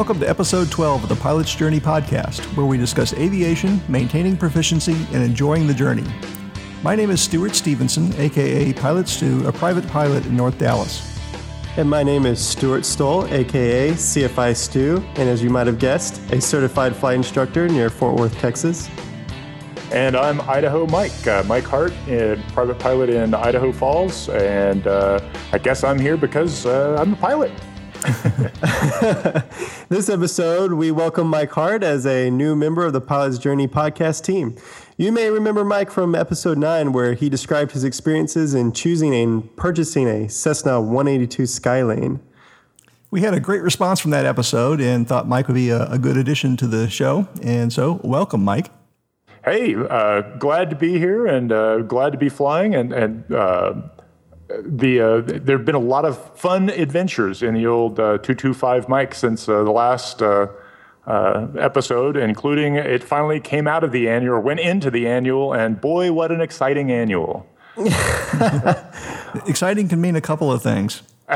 Welcome to episode 12 of the Pilot's Journey podcast, where we discuss aviation, maintaining proficiency, and enjoying the journey. My name is Stuart Stevenson, aka Pilot Stu, a private pilot in North Dallas. And my name is Stuart Stoll, aka CFI Stu, and as you might have guessed, a certified flight instructor near Fort Worth, Texas. And I'm Idaho Mike, uh, Mike Hart, a private pilot in Idaho Falls. And uh, I guess I'm here because uh, I'm a pilot. this episode, we welcome Mike Hart as a new member of the Pilot's Journey podcast team. You may remember Mike from episode 9, where he described his experiences in choosing and purchasing a Cessna 182 Skylane. We had a great response from that episode and thought Mike would be a, a good addition to the show. And so, welcome, Mike. Hey, uh, glad to be here and uh, glad to be flying and, and uh, the uh, there have been a lot of fun adventures in the old uh, 225 Mike since uh, the last uh, uh, episode, including it finally came out of the annual, went into the annual, and boy, what an exciting annual! exciting can mean a couple of things.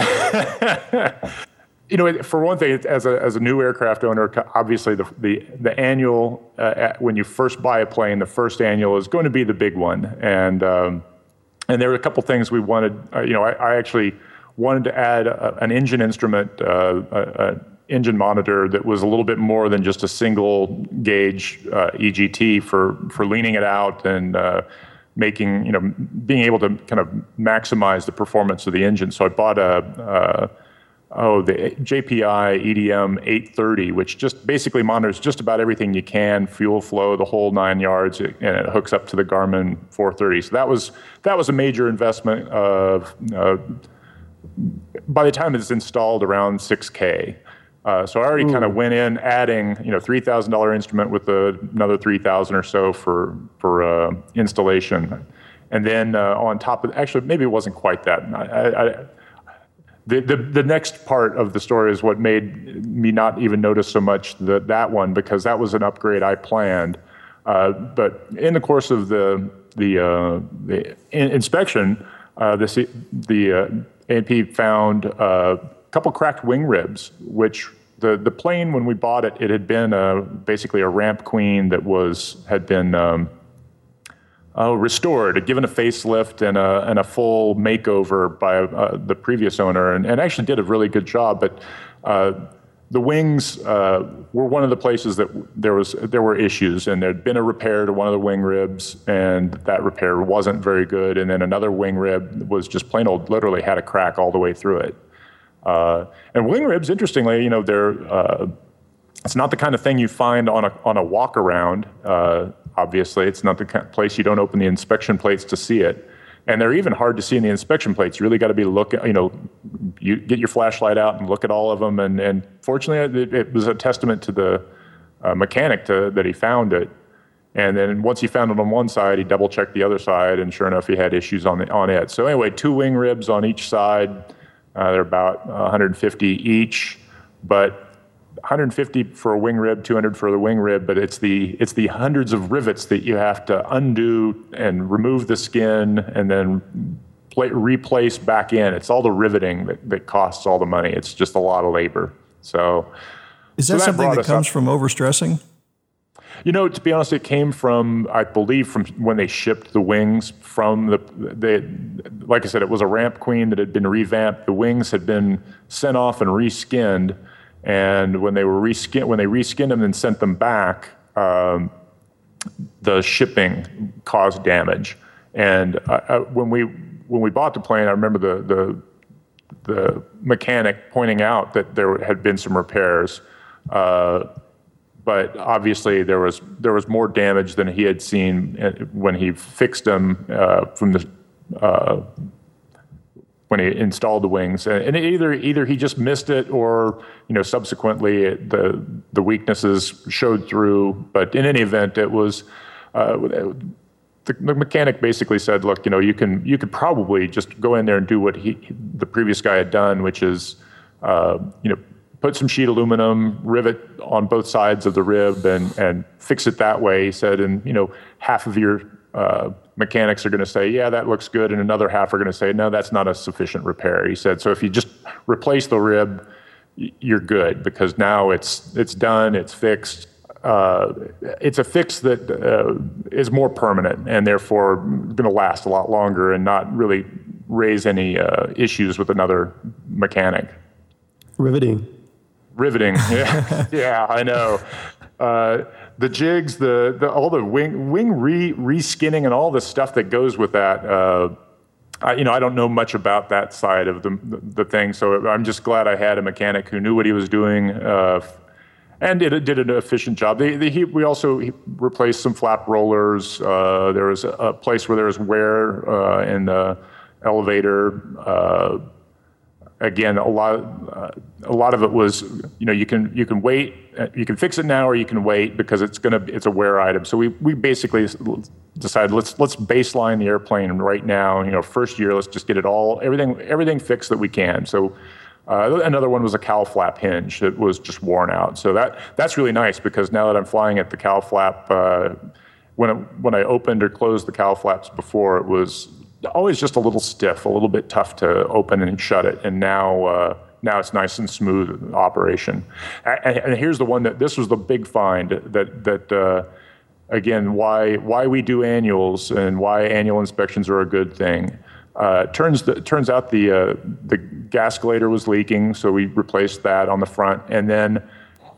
you know, for one thing, as a, as a new aircraft owner, obviously the, the, the annual, uh, when you first buy a plane, the first annual is going to be the big one. And um, and there were a couple things we wanted. Uh, you know, I, I, actually wanted to add a, an engine instrument, uh, a, engine monitor that was a little bit more than just a single gauge uh, EGT for for leaning it out and uh, making you know being able to kind of maximize the performance of the engine. So I bought a uh, oh, the JPI EDM 830, which just basically monitors just about everything you can, fuel flow, the whole nine yards, and it hooks up to the Garmin 430. So that was that was a major investment of. Uh, by the time it's installed, around 6K. Uh, so I already kind of went in adding, you know, three thousand dollar instrument with a, another three thousand or so for for uh, installation, and then uh, on top of actually maybe it wasn't quite that. I, I, the, the, the next part of the story is what made me not even notice so much the, that one because that was an upgrade I planned. Uh, but in the course of the the, uh, the in- inspection, uh, the the uh, A&P found a couple cracked wing ribs, which the the plane when we bought it, it had been a, basically a ramp queen that was had been um, uh, restored, given a facelift and a, and a full makeover by uh, the previous owner, and, and, actually did a really good job. But uh, the wings uh, were one of the places that there was there were issues, and there'd been a repair to one of the wing ribs, and that repair wasn't very good. And then another wing rib was just plain old, literally had a crack all the way through it. Uh, and wing ribs, interestingly, you know, they're uh, it's not the kind of thing you find on a on a walk around. Obviously, it's not the kind of place you don't open the inspection plates to see it, and they're even hard to see in the inspection plates. You really got to be looking. You know, you get your flashlight out and look at all of them. And and fortunately, it, it was a testament to the uh, mechanic to, that he found it. And then once he found it on one side, he double checked the other side, and sure enough, he had issues on the on it. So anyway, two wing ribs on each side. Uh, they're about 150 each, but 150 for a wing rib, 200 for the wing rib, but it's the it's the hundreds of rivets that you have to undo and remove the skin and then play, replace back in. It's all the riveting that, that costs all the money. It's just a lot of labor. So, is that, so that something that comes up. from overstressing? You know, to be honest, it came from I believe from when they shipped the wings from the they like I said, it was a ramp queen that had been revamped. The wings had been sent off and reskinned and when they were reskin, when they reskinned them and sent them back, um, the shipping caused damage. And uh, uh, when we when we bought the plane, I remember the the the mechanic pointing out that there had been some repairs, uh, but obviously there was there was more damage than he had seen uh, when he fixed them uh, from the uh, when he installed the wings, and either either he just missed it, or you know subsequently it, the the weaknesses showed through. But in any event, it was. Uh, the, the, mechanic basically said, "Look, you know, you can you could probably just go in there and do what he the previous guy had done, which is, uh, you know, put some sheet aluminum, rivet on both sides of the rib, and and fix it that way." He said, and you know, half of your uh, mechanics are going to say, yeah, that looks good, and another half are going to say, no, that's not a sufficient repair. He said, so if you just replace the rib, you're good because now it's it's done, it's fixed. Uh, it's a fix that uh, is more permanent and therefore going to last a lot longer and not really raise any uh, issues with another mechanic. Riveting. Riveting. Yeah, yeah I know. Uh, the jigs, the, the all the wing wing re reskinning and all the stuff that goes with that. Uh, I, you know, I don't know much about that side of the, the thing, so I'm just glad I had a mechanic who knew what he was doing uh, and did, did an efficient job. He, we also replaced some flap rollers. Uh, there was a, place where there was wear uh, in the elevator. Again, a lot, uh, a lot of it was, you know, you can you can wait, uh, you can fix it now, or you can wait because it's gonna it's a wear item. So we we basically decided let's let's baseline the airplane right now. You know, first year, let's just get it all everything everything fixed that we can. So. Uh, another one was a cowl flap hinge that was just worn out. So that that's really nice because now that I'm flying at the cowl flap, uh, when it, when I opened or closed the cowl flaps before, it was always just a little stiff, a little bit tough to open and shut it. And now, uh, now it's nice and smooth operation. And, and, here's the one that this was the big find that that uh, again why why we do annuals and why annual inspections are a good thing. Uh, turns the, turns out the uh, the gascolator was leaking, so we replaced that on the front, and then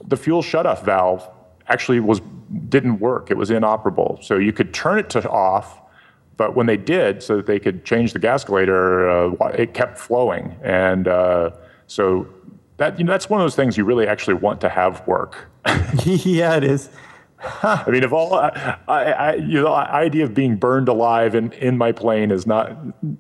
the fuel shutoff valve actually was didn't work. It was inoperable, so you could turn it to off but when they did, so that they could change the gascolator, uh, it kept flowing. And uh, so that you know that's one of those things you really actually want to have work. yeah, it is. I mean, of all, I, I, you know, the idea of being burned alive in, in my plane is not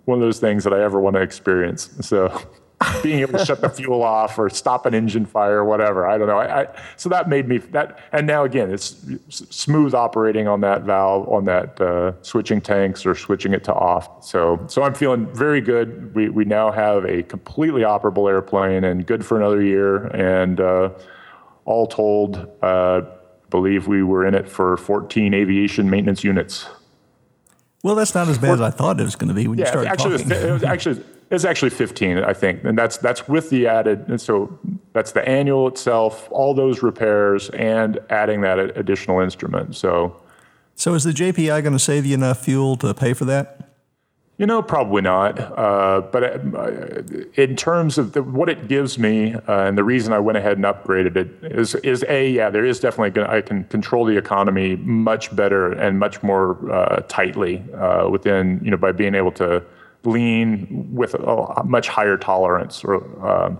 one of those things that I ever want to experience. So being able to shut the fuel off or stop an engine fire or whatever. I don't know. I, I, so that made me that, and now again, it's smooth operating on that valve on that uh, switching tanks or switching it to off. So so I'm feeling very good. We we now have a completely operable airplane and good for another year. And uh, all told, uh, believe we were in it for 14 aviation maintenance units. Well, that's not as bad as I thought it was going to be when yeah, you started actually, talking. It was, actually it's actually 15, I think, and that's that's with the added. And so that's the annual itself, all those repairs, and adding that additional instrument. So, so is the JPI going to save you enough fuel to pay for that? You know, probably not. Uh, but uh, in terms of the, what it gives me, uh, and the reason I went ahead and upgraded it is, is a yeah, there is definitely gonna, I can control the economy much better and much more uh, tightly uh, within you know by being able to lean with a much higher tolerance. Or, uh,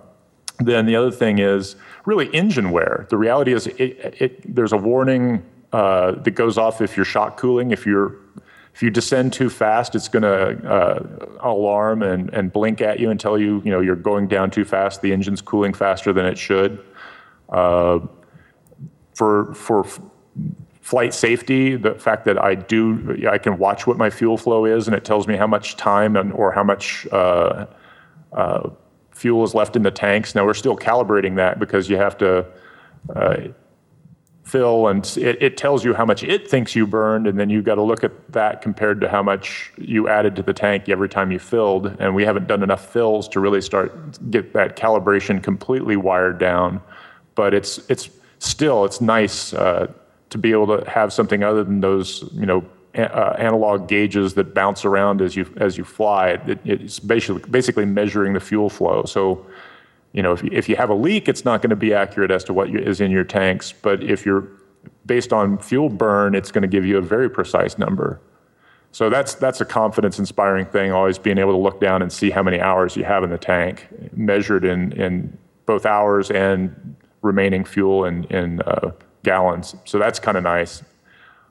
then the other thing is really engine wear. The reality is it, it, there's a warning uh, that goes off if you're shock cooling. If you're if you descend too fast, it's going to uh, alarm and, and blink at you and tell you you know you're going down too fast. The engine's cooling faster than it should. Uh, for for flight safety, the fact that I do, I can watch what my fuel flow is, and it tells me how much time and or how much uh, uh, fuel is left in the tanks. Now we're still calibrating that because you have to uh, fill, and it, it, tells you how much it thinks you burned, and then you've got to look at that compared to how much you added to the tank every time you filled. And we haven't done enough fills to really start get that calibration completely wired down. But it's it's still it's nice uh, to be able to have something other than those, you know, uh, analog gauges that bounce around as you as you fly. It, it's basically basically measuring the fuel flow. So, you know, if you, if you have a leak, it's not going to be accurate as to what you, is in your tanks. But if you're based on fuel burn, it's going to give you a very precise number. So that's that's a confidence inspiring thing. Always being able to look down and see how many hours you have in the tank, measured in in both hours and remaining fuel in in uh, gallons. So that's kind of nice.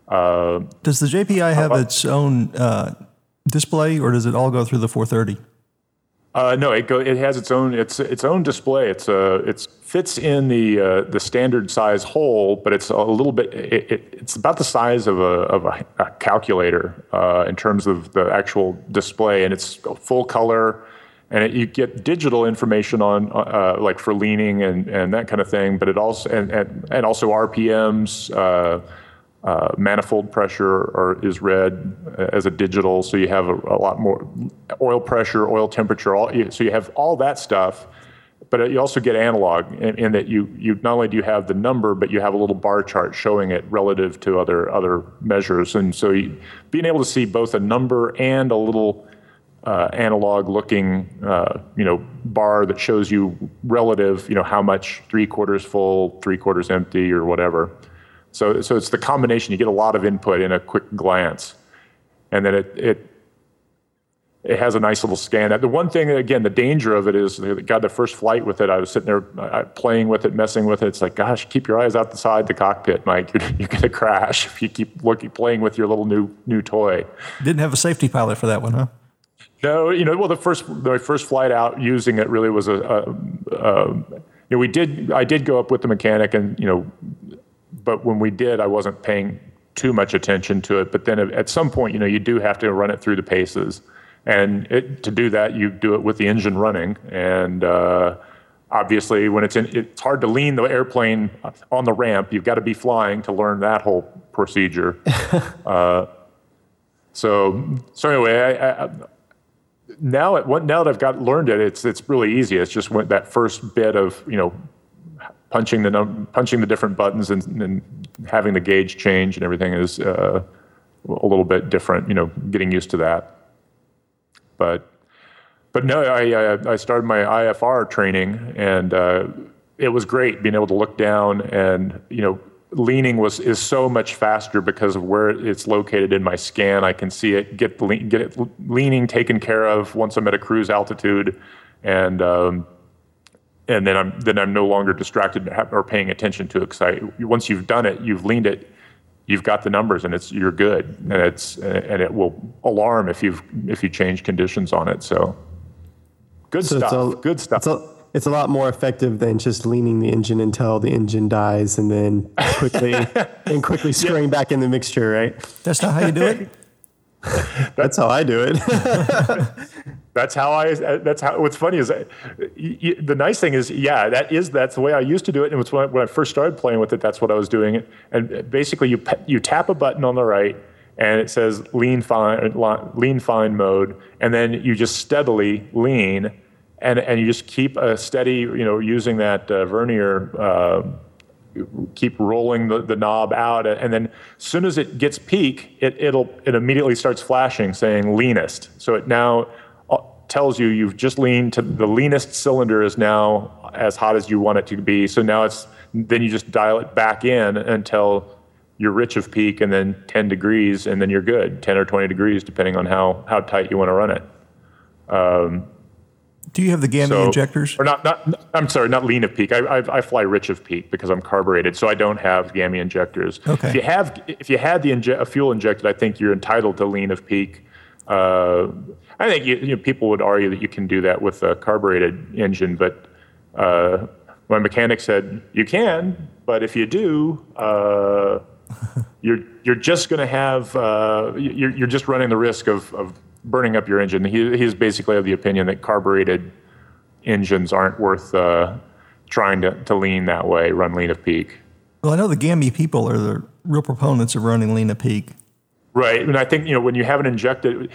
Uh, does the JPI have uh, its own uh, display, or does it all go through the 430? Uh, no, it go, it has its own its its own display. It's uh it fits in the uh, the standard size hole, but it's a little bit it, it, it's about the size of a of a, a calculator uh, in terms of the actual display, and it's full color and it, you get digital information on uh, like for leaning and, and that kind of thing but it also and, and, and also rpms uh, uh, manifold pressure or is read as a digital so you have a, a, lot more oil pressure oil temperature all so you have all that stuff but you also get analog in, in, that you you not only do you have the number, but you have a little bar chart showing it relative to other other measures, and so you, being able to see both a number and a little uh, analog looking uh, you know bar that shows you relative you know how much three quarters full, three quarters empty, or whatever. So so it's the combination. You get a lot of input in a quick glance, and then it it it has a nice little scan. The one thing, again, the danger of it is, God, the first flight with it, I was sitting there playing with it, messing with it. It's like, gosh, keep your eyes outside the cockpit, Mike. You're, you're going to crash if you keep looking, playing with your little new new toy. Didn't have a safety pilot for that one, huh? No, you know, well, the first my first flight out using it really was a, a, a you know, we did I did go up with the mechanic, and you know, but when we did, I wasn't paying too much attention to it. But then at some point, you know, you do have to run it through the paces and it, to do that, you do it with the engine running. And uh, obviously, when it's in, it's hard to lean the airplane on the ramp. You've got to be flying to learn that whole procedure. uh, so, so anyway, I, I, now it, now that I've got learned it, it's it's really easy. It's just that first bit of you know punching the num- punching the different buttons and, and, having the gauge change and everything is uh, a little bit different. You know, getting used to that. But but no, I I started my IFR training, and uh, it was great being able to look down and you know leaning was is so much faster because of where it's located in my scan. I can see it get the get it leaning taken care of once I'm at a cruise altitude, and um, and then I'm then I'm no longer distracted or paying attention to it because I once you've done it, you've leaned it, you've got the numbers and it's you're good. And it's and it will alarm if you've if you change conditions on it. So good so stuff a, good stuff it's a, lot more effective than just leaning the engine until the engine dies and then quickly and quickly screwing back in the mixture right that's not how you do it that's how i do it that's how I. That's how. What's funny is, you, the nice thing is, yeah, that is that's the way I used to do it. And it's when I, when I first started playing with it, that's what I was doing. And basically, you you tap a button on the right, and it says lean fine lean fine mode, and then you just steadily lean, and and you just keep a steady, you know, using that uh, vernier. Uh, keep rolling the, the knob out and then as soon as it gets peak it, it'll it immediately starts flashing saying leanest so it now tells you you've just leaned to the leanest cylinder is now as hot as you want it to be. So now it's then you just dial it back in until you're rich of peak and then 10 degrees and then you're good 10 or 20 degrees depending on how, how tight you want to run it um, do you have the GAMI so, injectors? Or not, not? I'm sorry, not lean of peak. I, I, I, fly rich of peak because I'm carbureted, so I don't have GAMI injectors. Okay. If you have, if you had the inje- fuel injected, I think you're entitled to lean of peak. Uh, I think you, you know, people would argue that you can do that with a carbureted engine, but uh, my mechanic said you can, but if you do, uh, you're you're just going to have uh, you're you're just running the risk of, of burning up your engine. He, he's basically of the opinion that carbureted engines aren't worth uh, trying to, to lean that way, run lean of peak. Well, I know the GAMI people are the real proponents of running lean of peak. Right, and I think you know when you have an injected,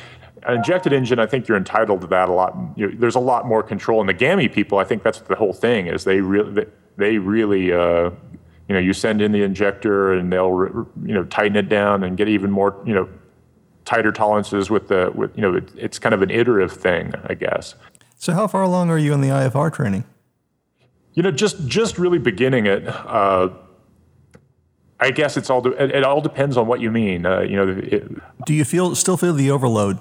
an injected engine, I think you're entitled to that a lot. You know, there's a lot more control. And the GAMI people, I think that's the whole thing is they really, they really, uh, you know, you send in the injector and they'll, you know, tighten it down and get even more, you know, tighter tolerances with the, with, you know, it, it's kind of an iterative thing, I guess. So how far along are you in the IFR training? You know, just just really beginning it. Uh, I guess it's all. It, it, all depends on what you mean. Uh, you know, it, do you feel still feel the overload?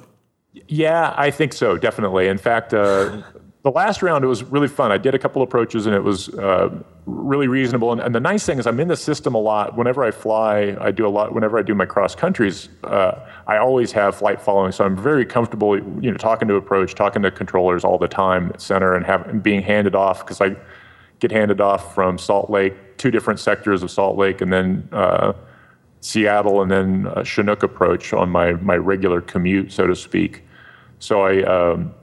Yeah, I think so, definitely. In fact, uh, the last round it was really fun. I did a couple approaches and it was uh, really reasonable. And, and, the nice thing is, I'm in the system a lot. Whenever I fly, I do a lot. Whenever I do my cross countries, uh, I always have flight following, so I'm very comfortable. You know, talking to approach, talking to controllers all the time at center, and have and being handed off because I get handed off from Salt Lake, two different sectors of Salt Lake, and then uh, Seattle and then a Chinook approach on my, my regular commute, so to speak. So I, um,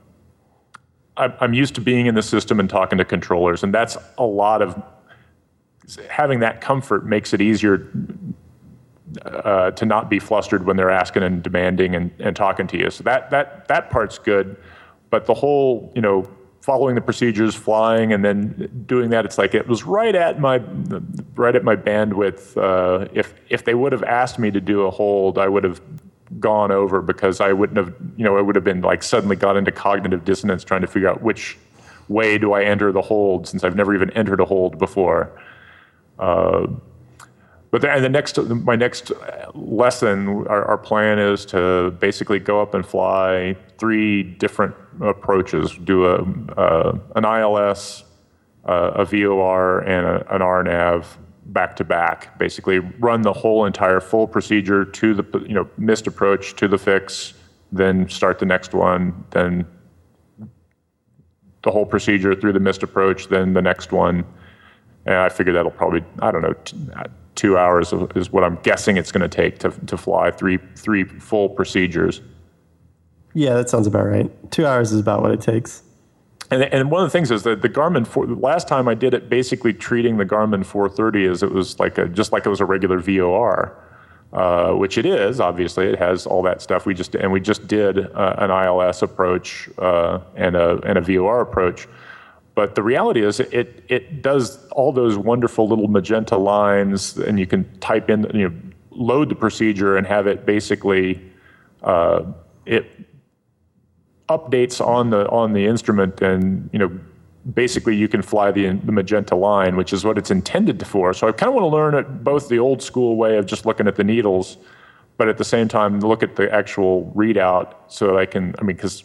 I'm used to being in the system and talking to controllers, and that's a lot of having that comfort makes it easier uh, to not be flustered when they're asking and demanding and, and talking to you. So that that that part's good, but the whole you know following the procedures, flying, and then doing that. It's like it was right at my right at my bandwidth. Uh, if if they would have asked me to do a hold, I would have gone over because I wouldn't have, you know, it would have been like suddenly got into cognitive dissonance trying to figure out which way do I enter the hold since I've never even entered a hold before. Uh, but the, and the next, my next lesson, our, our, plan is to basically go up and fly three different approaches: do a, uh, an ILS, uh, a VOR, and a, an RNAV back to back. Basically, run the whole entire full procedure to the you know missed approach to the fix, then start the next one, then the whole procedure through the missed approach, then the next one. And I figure that'll probably I don't know. Two hours is what I'm guessing it's going to take to to fly three three full procedures. Yeah, that sounds about right. Two hours is about what it takes. And, and one of the things is that the Garmin, the last time I did it, basically treating the Garmin 430 as it was like a, just like it was a regular VOR, uh, which it is. Obviously, it has all that stuff. We just and we just did uh, an ILS approach uh, and a and a VOR approach. But the reality is, it it does all those wonderful little magenta lines, and you can type in, you know, load the procedure and have it basically uh, it updates on the on the instrument, and you know, basically you can fly the the magenta line, which is what it's intended for. So I kind of want to learn it both the old school way of just looking at the needles, but at the same time look at the actual readout, so that I can. I mean, because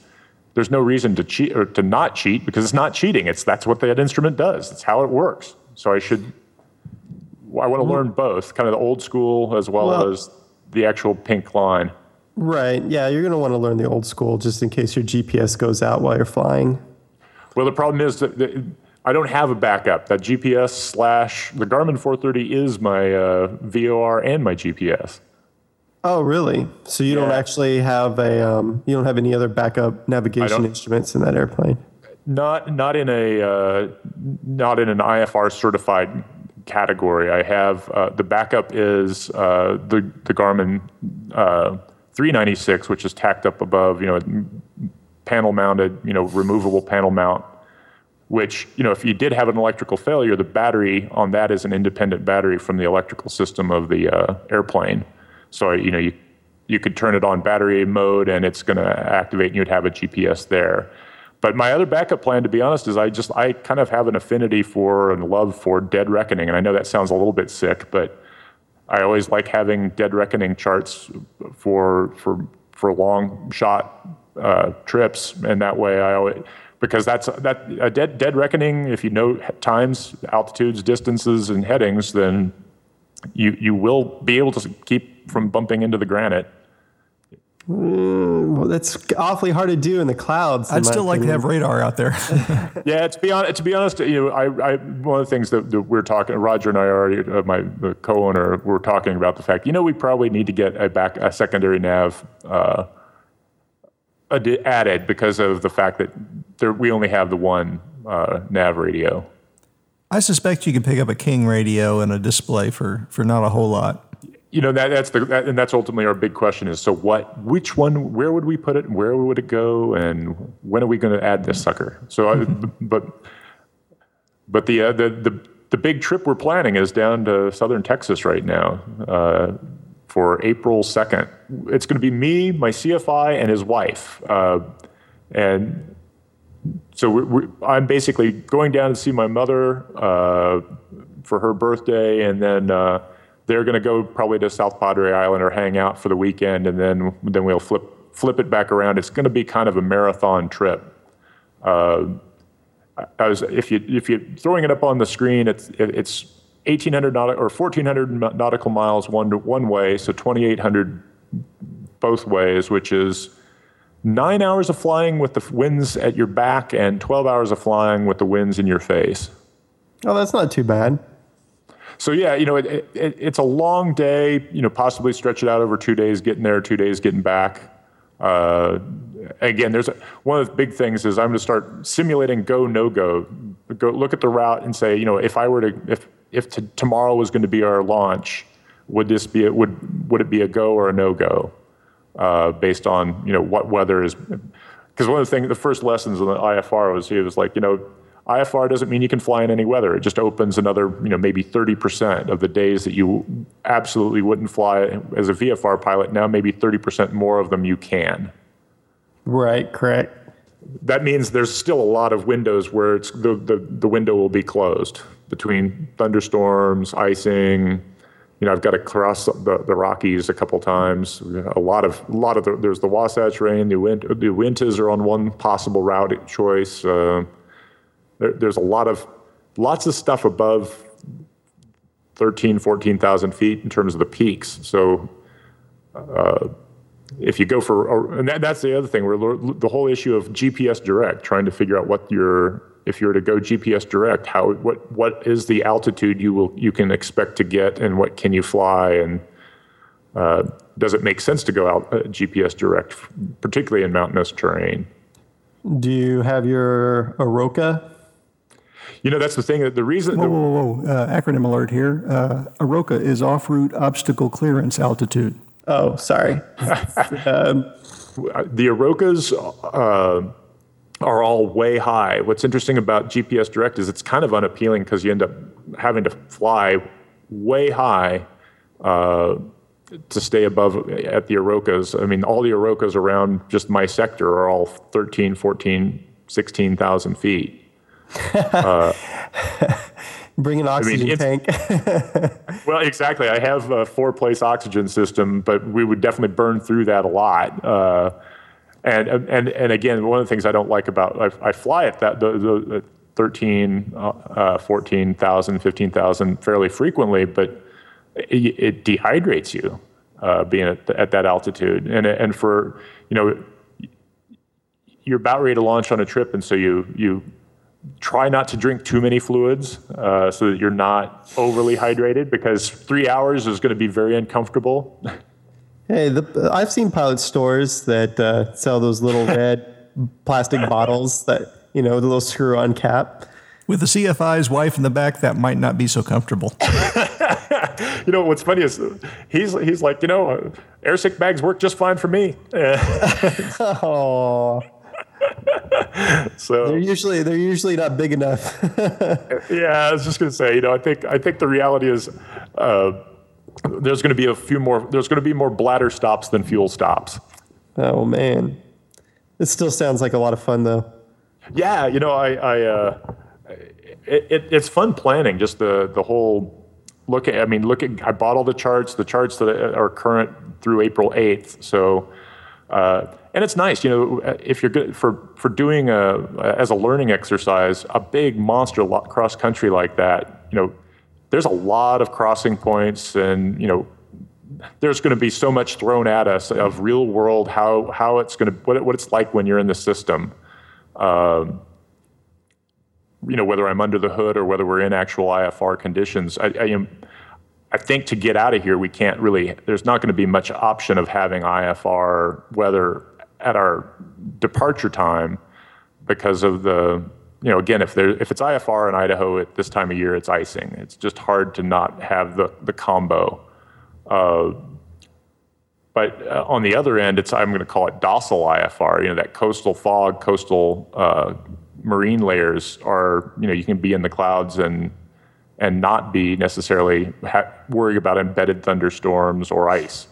there's no reason to cheat or to not cheat because it's not cheating. It's that's what that instrument does. It's how it works. So I should. I want to mm-hmm. learn both, kind of the old school as well, well as the actual pink line. Right. Yeah, you're going to want to learn the old school just in case your GPS goes out while you're flying. Well, the problem is that I don't have a backup. That GPS slash the Garmin 430 is my uh, VOR and my GPS. Oh, really? So you yeah. don't actually have a um, you don't have any other backup navigation instruments in that airplane? Not not in a uh, not in an IFR certified category. I have uh, the backup is uh, the the Garmin uh, 396, which is tacked up above, you know, panel mounted, you know, removable panel mount. Which you know, if you did have an electrical failure, the battery on that is an independent battery from the electrical system of the uh, airplane. So you know you you could turn it on battery mode and it's going to activate and you'd have a GPS there. But my other backup plan, to be honest, is I just I kind of have an affinity for and love for Dead Reckoning, and I know that sounds a little bit sick, but I always like having Dead Reckoning charts for for for long shot uh, trips, and that way I always because that's that a dead dead reckoning. If you know times, altitudes, distances, and headings, then you you will be able to keep from bumping into the granite. Mm, well, that's awfully hard to do in the clouds. I'd still like to have radar out there. yeah, to be honest, to be honest, you know, I, I one of the things that, that we're talking, Roger and I already, uh, my the co-owner, we're talking about the fact, you know, we probably need to get a back a secondary nav uh, added because of the fact that there, we only have the one uh, nav radio. I suspect you could pick up a King radio and a display for, for not a whole lot. You know that that's the that, and that's ultimately our big question is so what which one where would we put it and where would it go and when are we going to add this sucker so I, but but the, uh, the the the big trip we're planning is down to southern Texas right now uh, for April second. It's going to be me, my CFI, and his wife, uh, and so we're, we're, I'm basically going down to see my mother uh, for her birthday, and then uh, they're going to go probably to South Padre Island or hang out for the weekend, and then then we'll flip flip it back around. It's going to be kind of a marathon trip. Uh, I was, if you if you're throwing it up on the screen, it's it's 1,800 nautic, or 1,400 nautical miles one one way, so 2,800 both ways, which is nine hours of flying with the winds at your back and 12 hours of flying with the winds in your face. Oh, that's not too bad. So yeah, you know, it, it, it's a long day. You know, possibly stretch it out over two days, getting there, two days getting back. Uh, again, there's a, one of the big things is I'm going to start simulating go no go. Go look at the route and say, you know, if I were to if if t- tomorrow was going to be our launch, would this be would would it be a go or a no go? uh, based on you know what weather is. because one of the things, the first lessons in the IFR was he was like, you know, IFR doesn't mean you can fly in any weather. It just opens another, you know, maybe 30% of the days that you absolutely wouldn't fly as a VFR pilot. Now maybe 30% more of them you can. Right, correct. That means there's still a lot of windows where it's the, the, the window will be closed between thunderstorms, icing. You know, I've got to cross the, the Rockies a couple times. A lot of a lot of the, there's the Wasatch Range. The wind the Uintas are on one possible route choice. Uh, there, there's a lot of lots of stuff above 13, 14,000 feet in terms of the peaks. So uh, if you go for, and that, that's the other thing, where the whole issue of GPS direct, trying to figure out what your, if you were to go GPS direct, how, what, what is the altitude you will, you can expect to get, and what can you fly, and uh, does it make sense to go out uh, GPS direct, particularly in mountainous terrain? Do you have your Aroka you know, that's the thing that the reason. Whoa, whoa, whoa. Uh, acronym alert here. Uh, AROCA is off route obstacle clearance altitude. Oh, sorry. um, the Arocas uh, are all way high. What's interesting about GPS Direct is it's kind of unappealing because you end up having to fly way high uh, to stay above at the Arocas. I mean, all the Arocas around just my sector are all 13, 14, 16,000 feet. Uh, Bring an oxygen I mean, tank. well, exactly. I have a four place oxygen system, but we would definitely burn through that a lot. Uh, and, and, and again, one of the things I don't like about I, I fly at that the, the 13, uh, 14,000, 15,000 fairly frequently, but it, it dehydrates you uh, being at, at that altitude. And, and for, you know, you're about ready to launch on a trip, and so you, you try not to drink too many fluids uh, so that you're not overly hydrated because three hours is going to be very uncomfortable. Hey, the, I've seen pilot stores that uh, sell those little red plastic bottles that, you know, the little screw on cap. With the CFI's wife in the back, that might not be so comfortable. you know, what's funny is he's, he's like, you know, uh, airsick bags work just fine for me. oh. so they're usually they're usually not big enough. yeah, I was just going to say, you know, I think I think the reality is uh, there's going to be a few more. There's going to be more bladder stops than fuel stops. Oh man, it still sounds like a lot of fun though. Yeah, you know, I, I uh, it, it, it's fun planning. Just the the whole look at. I mean, look at. I bought all the charts. The charts that are current through April eighth. So. Uh, and it's nice, you know, if you're good for for doing a as a learning exercise, a big monster cross country like that, you know, there's a lot of crossing points, and you know, there's going to be so much thrown at us of real world how how it's going to what what it's like when you're in the system. Um, you know, whether I'm under the hood or whether we're in actual IFR conditions, I, I am. I think to get out of here, we can't really. There's not going to be much option of having IFR weather at our departure time because of the you know again if there if it's IFR in Idaho at this time of year it's icing it's just hard to not have the the combo uh, but uh, on the other end it's I'm going to call it docile IFR you know that coastal fog coastal uh, marine layers are you know you can be in the clouds and and not be necessarily ha- worrying about embedded thunderstorms or ice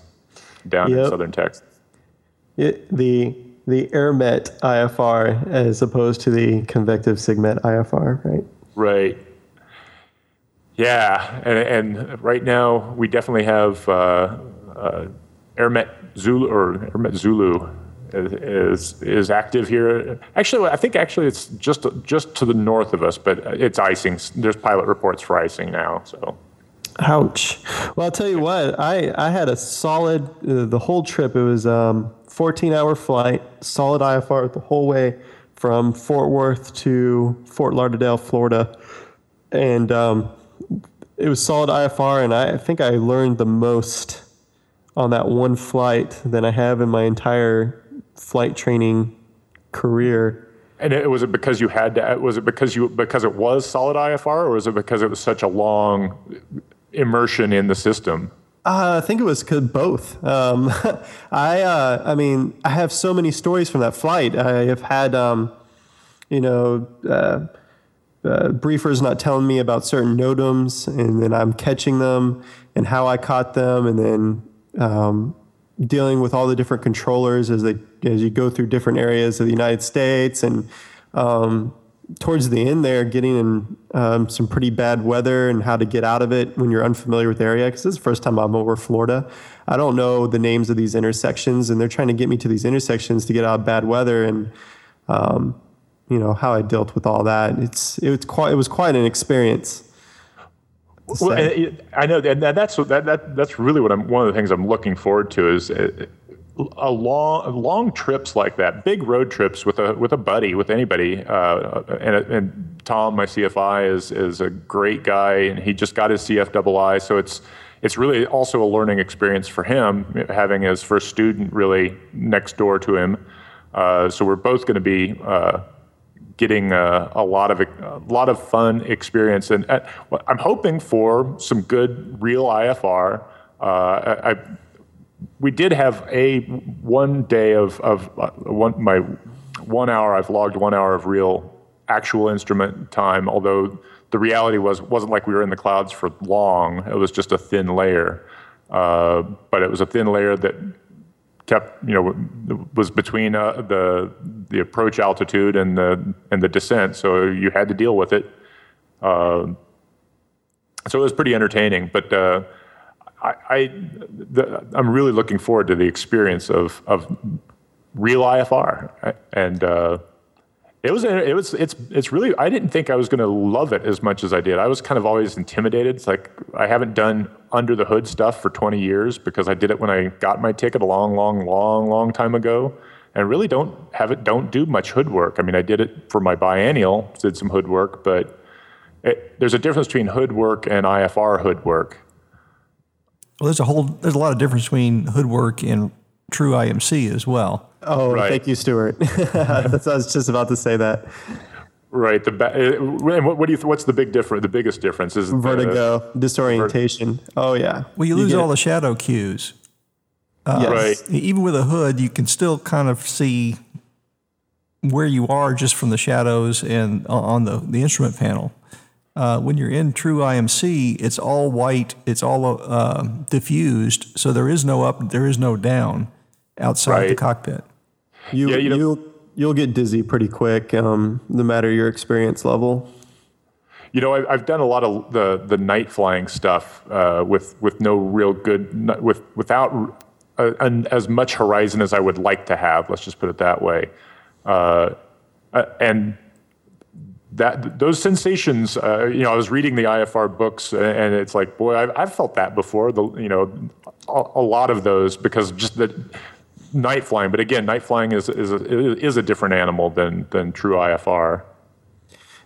down yep. in southern Texas it, the the AirMet IFR as opposed to the convective SIGMET IFR, right? Right. Yeah, and, and right now we definitely have uh, uh, AirMet Zulu or AirMet Zulu is is active here. Actually, I think actually it's just just to the north of us, but it's icing. There's pilot reports for icing now. So. Ouch. Well, I'll tell you what. I I had a solid uh, the whole trip. It was um, 14 hour flight, solid IFR the whole way from Fort Worth to Fort Lauderdale, Florida. And um, it was solid IFR, and I think I learned the most on that one flight than I have in my entire flight training career. And it, was it because you had to? Was it because you because it was solid IFR, or was it because it was such a long immersion in the system? Uh, I think it was both. Um, I, uh, I mean, I have so many stories from that flight. I have had, um, you know, uh, uh, briefers not telling me about certain NOTAMs, and then I'm catching them and how I caught them, and then um, dealing with all the different controllers as they as you go through different areas of the United States, and um, towards the end there, getting in um, some pretty bad weather and how to get out of it when you're unfamiliar with the area. Because this is the first time I'm over Florida. I don't know the names of these intersections, and they're trying to get me to these intersections to get out of bad weather and. Um, you know how I dealt with all that. It's it was quite it was quite an experience. Well, I know, and that's that, that that's really what I'm. One of the things I'm looking forward to is a, uh, long long trips like that, big road trips with a with a buddy, with anybody. Uh, and, and Tom, my CFI, is is a great guy, and he just got his CFII, so it's it's really also a learning experience for him, having his first student really next door to him. Uh, so we're both going to be uh, getting a, a, lot of a lot of fun experience, and uh, I'm hoping for some good real IFR. Uh, I, we did have a one day of of uh, one my one hour. I've logged one hour of real actual instrument time, although the reality was wasn't like we were in the clouds for long. It was just a thin layer, uh, but it was a thin layer that kept you know was between uh, the the approach altitude and the and the descent, so you had to deal with it. Uh, so it was pretty entertaining, but uh, I, I I'm really looking forward to the experience of of real IFR and uh, it was it was it's it's really I didn't think I was going to love it as much as I did. I was kind of always intimidated. It's like I haven't done under the hood stuff for 20 years because I did it when I got my ticket a long long long long time ago and really don't have it don't do much hood work. I mean, I did it for my biennial, did some hood work, but it, there's a difference between hood work and IFR hood work. Well, there's a whole there's a lot of difference between hood work and true IMC as well. Oh, right. thank you, Stuart. That's I was just about to say that. Right. The uh, what, what, do you? What's the big difference? The biggest difference is vertigo, the, disorientation. Vert- oh yeah. Well, you, you lose all the shadow cues. Uh, yes. Right. Even with a hood, you can still kind of see where you are just from the shadows and on the the instrument panel. Uh, when you're in true IMC, it's all white. It's all uh, diffused, so there is no up, there is no down outside right. the cockpit. You, yeah, you you'll you'll get dizzy pretty quick, um, no matter your experience level. You know, I, have done a lot of the the night flying stuff uh, with with no real good with without uh, an, as much horizon as I would like to have. Let's just put it that way. Uh, uh and that those sensations, uh, you know, I was reading the IFR books, and it's like, boy, I've, I've felt that before. The you know, a, a lot of those because just the night flying. But again, night flying is is a, is a different animal than than true IFR.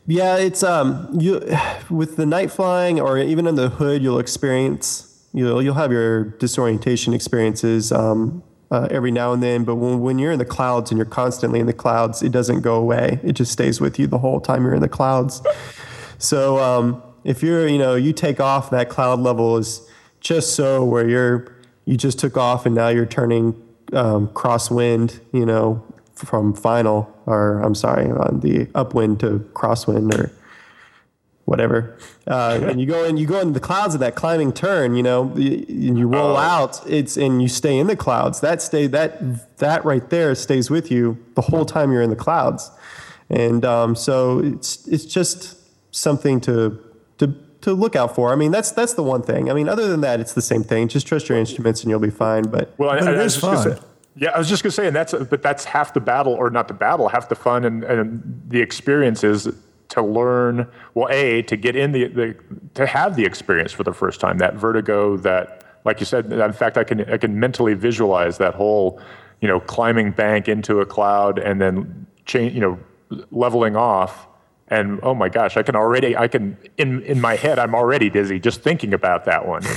Yeah, it's um you with the night flying or even in the hood, you'll experience you'll you'll have your disorientation experiences um, uh, every now and then. But when, when you're in the clouds and you're constantly in the clouds, it doesn't go away. It just stays with you the whole time you're in the clouds. So um, if you're you know you take off, that cloud level is just so where you're you just took off and now you're turning um, crosswind, you know, from final, or I'm sorry, on the upwind to crosswind or whatever. Uh, and you go in, you go into the clouds of that climbing turn, you know, and you roll oh. out. It's and you stay in the clouds. That stay that that right there stays with you the whole time you're in the clouds. And um, so it's it's just something to to to look out for. I mean, that's that's the one thing. I mean, other than that, it's the same thing. Just trust your instruments and you'll be fine. But well, but I, it I is fun. Yeah, I was just gonna say, and that's but that's half the battle, or not the battle, half the fun and, and the experience is to learn. Well, a to get in the, the to have the experience for the first time, that vertigo, that like you said. In fact, I can I can mentally visualize that whole, you know, climbing bank into a cloud and then change, you know, leveling off and oh my gosh, I can already, I can, in, in my head, I'm already dizzy just thinking about that one.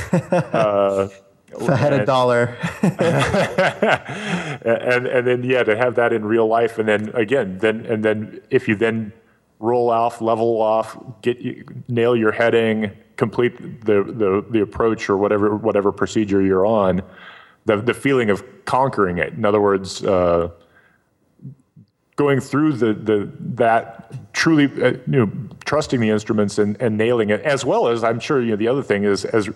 Uh, if I had a dollar. and, and then, yeah, to have that in real life. And then again, then, and then if you then roll off, level off, get you, nail your heading, complete the, the, the approach or whatever whatever procedure you're on, the the feeling of conquering it. In other words, uh, going through the the that truly uh, you know trusting the instruments and, and nailing it, as well as I'm sure you know the other thing is as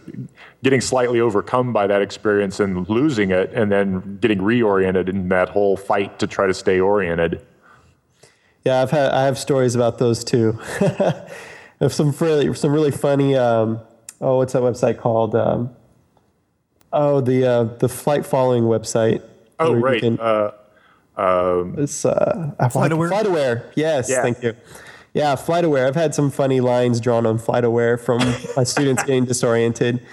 getting slightly overcome by that experience and losing it, and then getting reoriented in that whole fight to try to stay oriented. Yeah, I've had I have stories about those too. of some really some really funny. Um, oh, what's that website called? Um, oh, the uh, the flight following website. Oh, right. Can, uh, um, it's uh, FlightAware. FlightAware. Yes, yeah. thank you. Yeah, FlightAware. I've had some funny lines drawn on FlightAware from my students getting disoriented.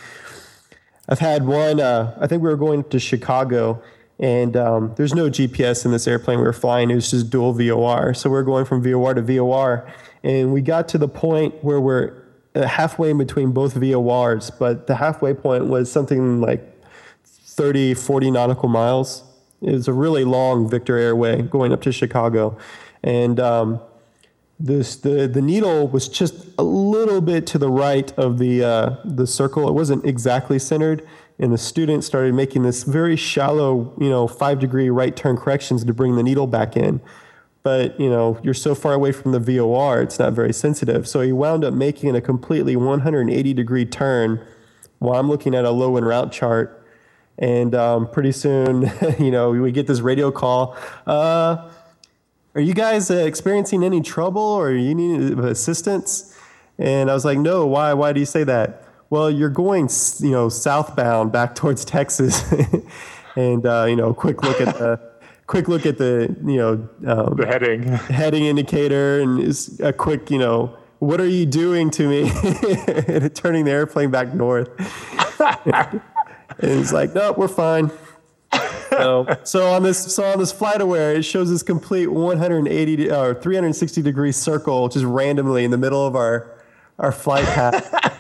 I've had one. Uh, I think we were going to Chicago and um, there's no GPS in this airplane we were flying. It was just dual VOR. So we are going from VOR to VOR. And we got to the point where we're uh, halfway in between both VORs, but the halfway point was something like 30, 40 nautical miles. It was a really long Victor Airway going up to Chicago. And um, this, the, the needle was just a little bit to the right of the, uh, the circle. It wasn't exactly centered and the student started making this very shallow, you know, five degree right turn corrections to bring the needle back in. But, you know, you're so far away from the VOR, it's not very sensitive. So he wound up making a completely 180 degree turn while I'm looking at a low en route chart. And um, pretty soon, you know, we get this radio call. Uh, are you guys uh, experiencing any trouble or you need assistance? And I was like, no, why? Why do you say that? Well, you're going, you know, southbound back towards Texas, and uh, you know, quick look at the quick look at the you know um, the heading heading indicator, and is a quick you know, what are you doing to me? and turning the airplane back north. and it's like, no, we're fine. so, so on this so on this FlightAware, it shows this complete 180 or 360 degree circle just randomly in the middle of our our flight path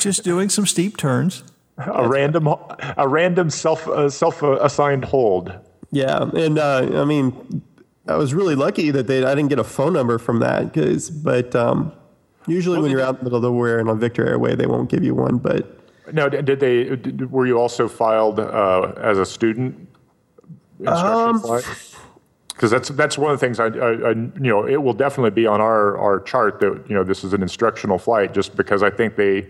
just doing some steep turns. A random, a random self uh, self assigned hold. Yeah, and uh, I mean, I was really lucky that they I didn't get a phone number from that because, but um, usually well, when you're out in the middle of the nowhere and on Victor Airway, they won't give you one. But no, did they? Did, were you also filed uh, as a student? Um, because that's that's one of the things I, I, I, you know it will definitely be on our our chart that you know this is an instructional flight just because I think they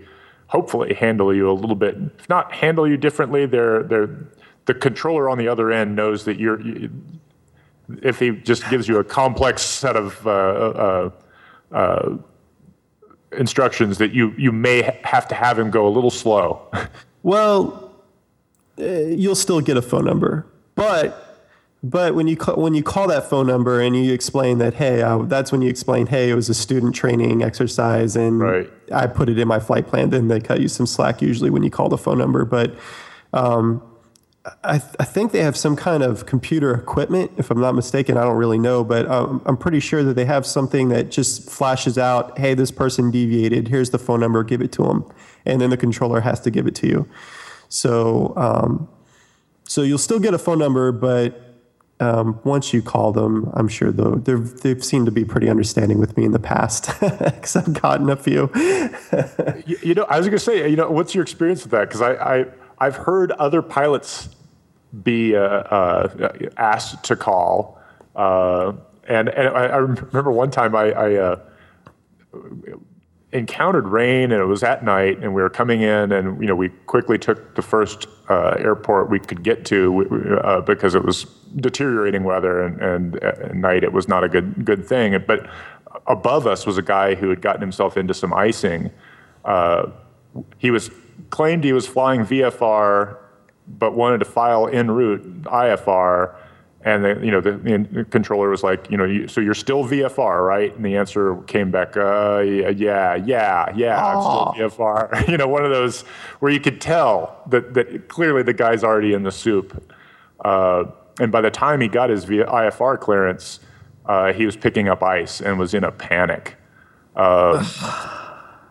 hopefully handle you a little bit if not handle you differently they're they're the controller on the other end knows that you're you, if he just gives you a complex set of uh, uh, uh, instructions that you you may have to have him go a little slow. Well uh, you'll still get a phone number but but when you call, when you call that phone number and you explain that, hey, uh, that's when you explain, hey, it was a student training exercise, and right. I put it in my flight plan. Then they cut you some slack usually when you call the phone number. But um, I, th- I, think they have some kind of computer equipment, if I'm not mistaken. I don't really know, but um, I'm pretty sure that they have something that just flashes out, hey, this person deviated. Here's the phone number. Give it to them, and then the controller has to give it to you. So. Um, so you'll still get a phone number, but um, once you call them, I'm sure though they've seemed to be pretty understanding with me in the past because I've gotten a few. you, you, know, I was going to say, you know, what's your experience with that? Because I, I I've heard other pilots be uh, uh, asked to call, uh, and and I, I, remember one time I, I uh, encountered rain and it was at night and we were coming in and you know we quickly took the first uh, airport we could get to uh, because it was deteriorating weather and, and at night it was not a good good thing. But above us was a guy who had gotten himself into some icing. Uh, he was claimed he was flying VFR but wanted to file en route IFR and the, you know, the, the, controller was like, you know, you, so you're still VFR, right? And the answer came back, uh, yeah, yeah, yeah, I'm still VFR. you know, one of those where you could tell that, that clearly the guy's already in the soup. Uh, and by the time he got his v- IFR clearance, uh, he was picking up ice and was in a panic. Uh,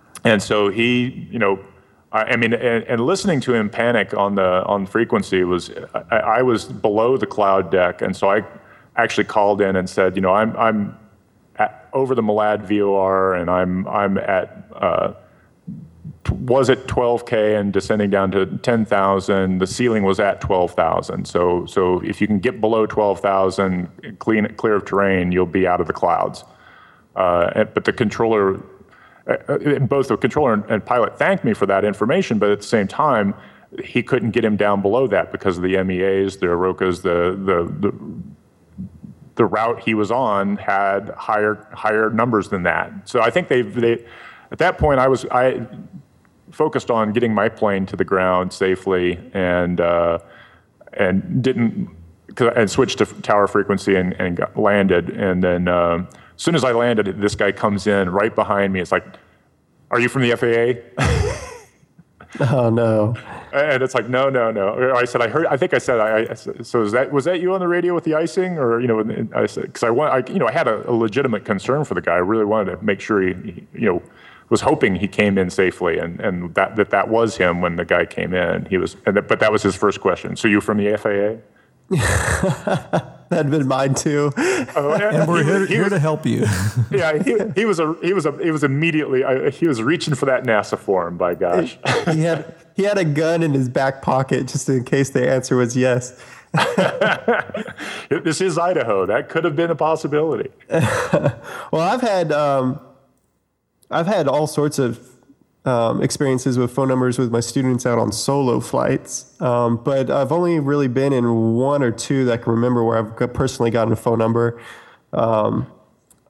and so he, you know, I mean, and, and, listening to him panic on the on frequency was, I, I, was below the cloud deck, and so I actually called in and said, you know, I'm I'm at, over the Malad VOR, and I'm I'm at uh, was at 12k and descending down to 10,000. The ceiling was at 12,000. So so if you can get below 12,000, clean clear of terrain, you'll be out of the clouds. Uh, but the controller, both the controller and, pilot thanked me for that information, but at the same time, he couldn't get him down below that because of the MEAs, the AROCAs, the the, the the route he was on had higher higher numbers than that. So I think they they at that point I was I focused on getting my plane to the ground safely and uh, and didn't and switched to tower frequency and, and landed and then uh, as soon as I landed this guy comes in right behind me it's like are you from the FAA Oh no! And it's like, no, no, no. I said, I heard. I think I said, I, I so is that was that you on the radio with the icing, or you know, I said because I want, I, you know, I had a, a, legitimate concern for the guy. I really wanted to make sure he, he, you know, was hoping he came in safely, and and that that that was him when the guy came in. He was, that, but that was his first question. So you from the FAA? That'd been mine too. Oh, and we're here, here was, to help you. yeah, he, he, was a he was a he was immediately I, he was reaching for that NASA form. By gosh, he had he had a gun in his back pocket just in case the answer was yes. this is Idaho. That could have been a possibility. well, I've had um, I've had all sorts of um, experiences with phone numbers with my students out on solo flights. Um, but I've only really been in one or two that I can remember where I've personally gotten a phone number. Um,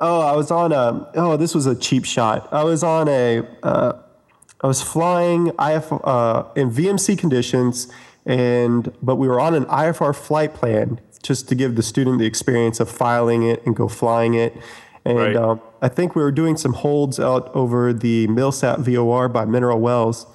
oh, I was on a, oh, this was a cheap shot. I was on a, uh, I was flying IF, uh, in VMC conditions, and but we were on an IFR flight plan just to give the student the experience of filing it and go flying it. And right. um, I think we were doing some holds out over the Millsap VOR by Mineral Wells.